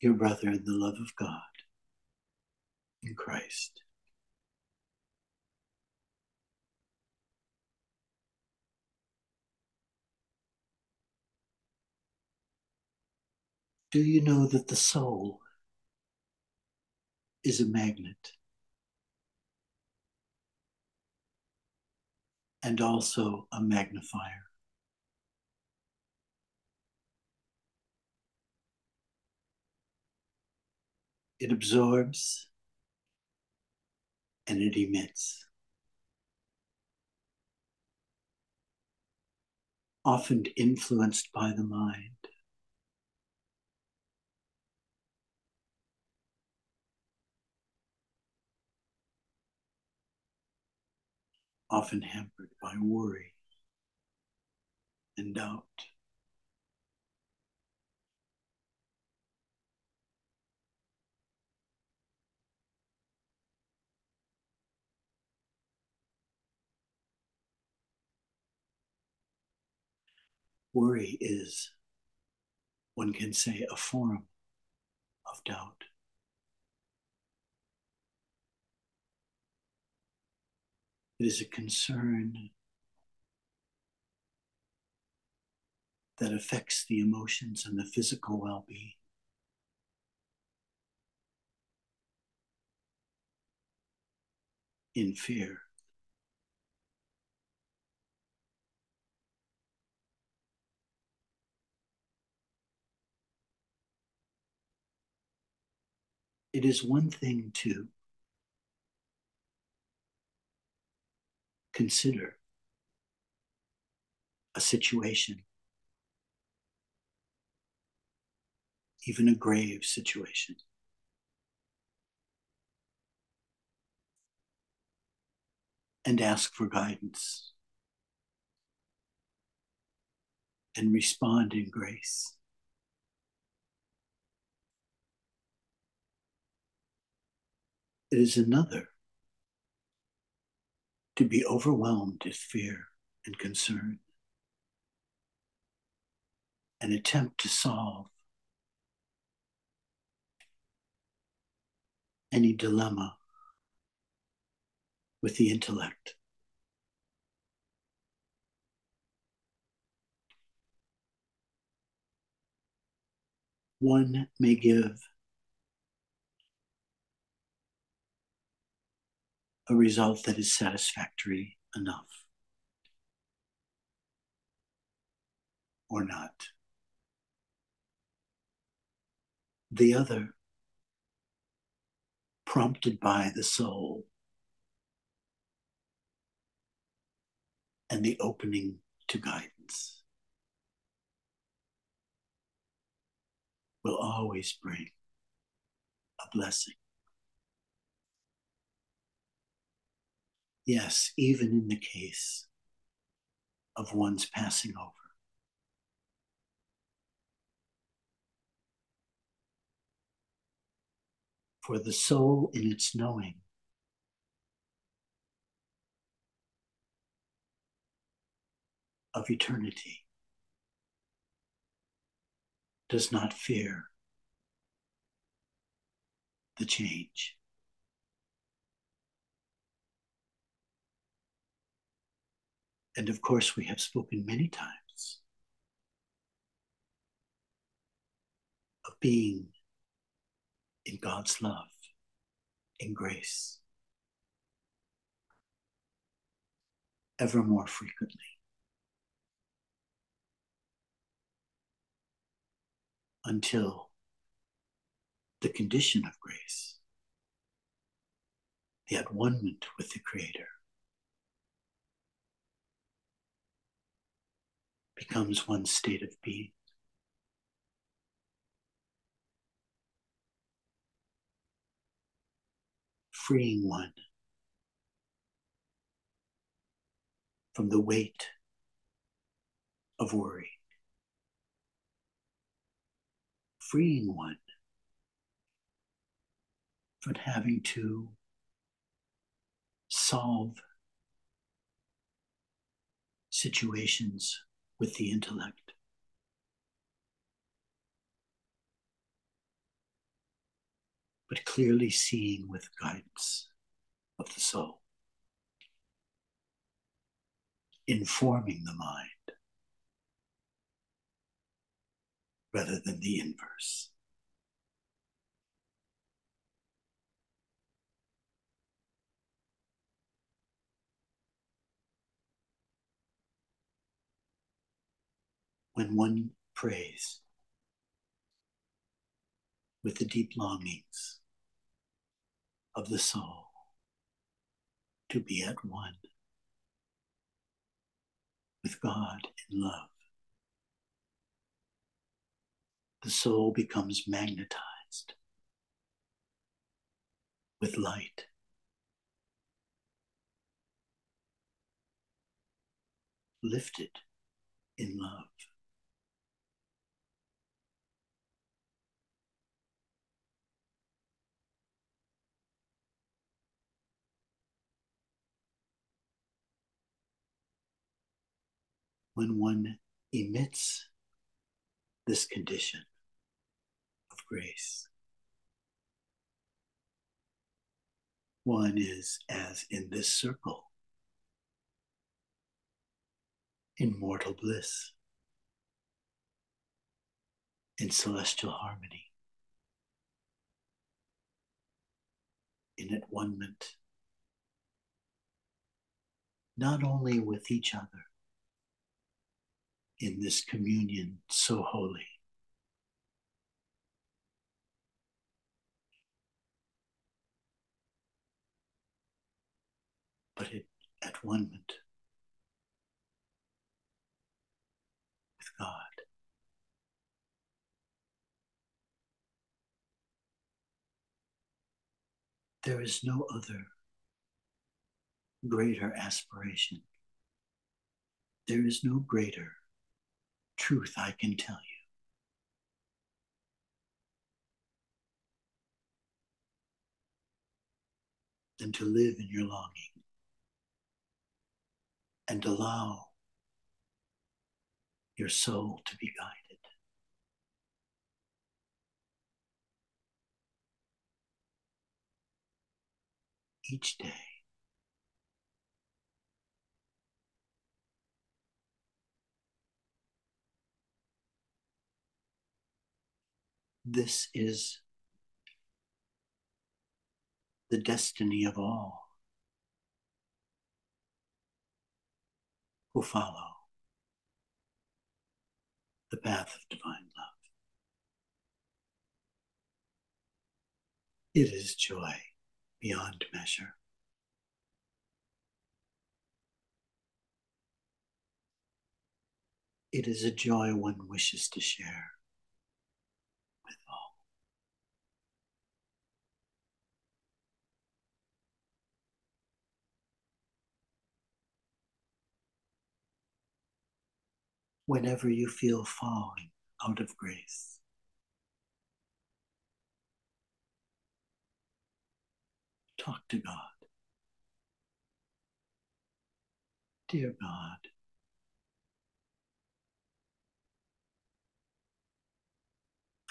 your brother in the love of God in Christ. Do you know that the soul is a magnet and also a magnifier? It absorbs and it emits. Often influenced by the mind. Often hampered by worry and doubt. Worry is, one can say, a form of doubt. It is a concern that affects the emotions and the physical well being. In fear. It is one thing to consider a situation, even a grave situation. And ask for guidance and respond in grace. It is another to be overwhelmed with fear and concern and attempt to solve any dilemma with the intellect. One may give a result that is satisfactory enough or not. The other, prompted by the soul and the opening to guidance, will always bring a blessing. Yes, even in the case of one's passing over. For the soul in its knowing of eternity does not fear the change. And of course, we have spoken many times of being in God's love, in grace, ever more frequently. Until the condition of grace, the at one with the Creator, becomes one state of being. Freeing one from the weight of worry. Freeing one from having to solve situations with the intellect. But clearly seeing with guidance of the soul, informing the mind rather than the inverse. When one prays with the deep longings of the soul to be at one with God in love. The soul becomes magnetized with light. Lifted in love. When one emits this condition of grace. One is as in this circle, in mortal bliss, in celestial harmony, in at one ment, not only with each other, in this communion so holy. But it, at one moment with God. There is no other greater aspiration. There is no greater truth I can tell you. Than to live in your longing and allow your soul to be guided. Each day. This is the destiny of all who follow the path of divine love. It is joy beyond measure. It is a joy one wishes to share. Whenever you feel falling out of grace. Talk to God. Dear God,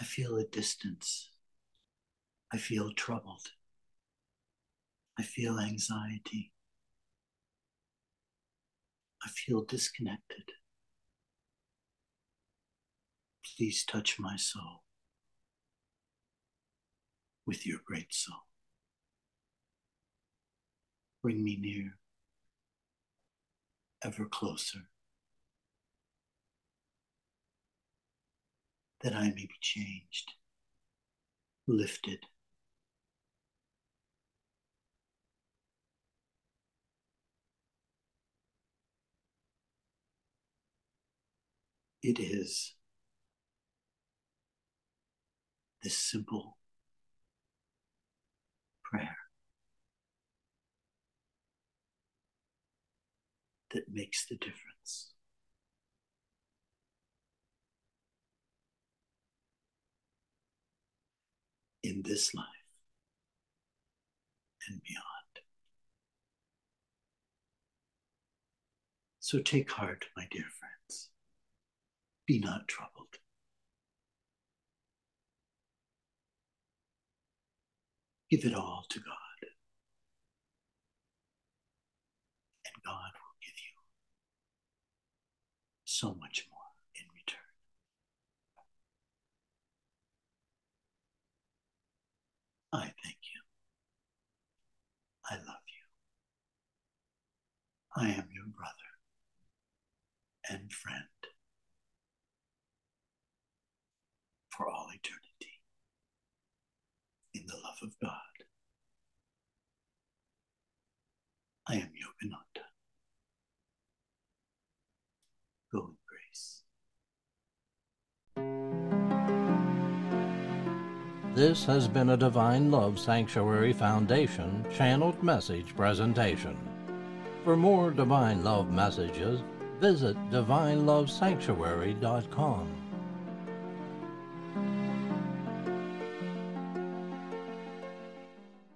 I feel a distance. I feel troubled. I feel anxiety. I feel disconnected. Please touch my soul with your great soul. Bring me near, ever closer, that I may be changed, lifted. It is this simple prayer that makes the difference. In this life and beyond. So take heart, my dear friends. Be not troubled. Give it all to God. And God will give you so much more in return. I thank you. I love you. I am your brother and friend for all eternity of God. I am Yogananda. Go in grace. This has been a Divine Love Sanctuary Foundation channeled message presentation. For more Divine Love messages, visit divinelovesanctuary.com.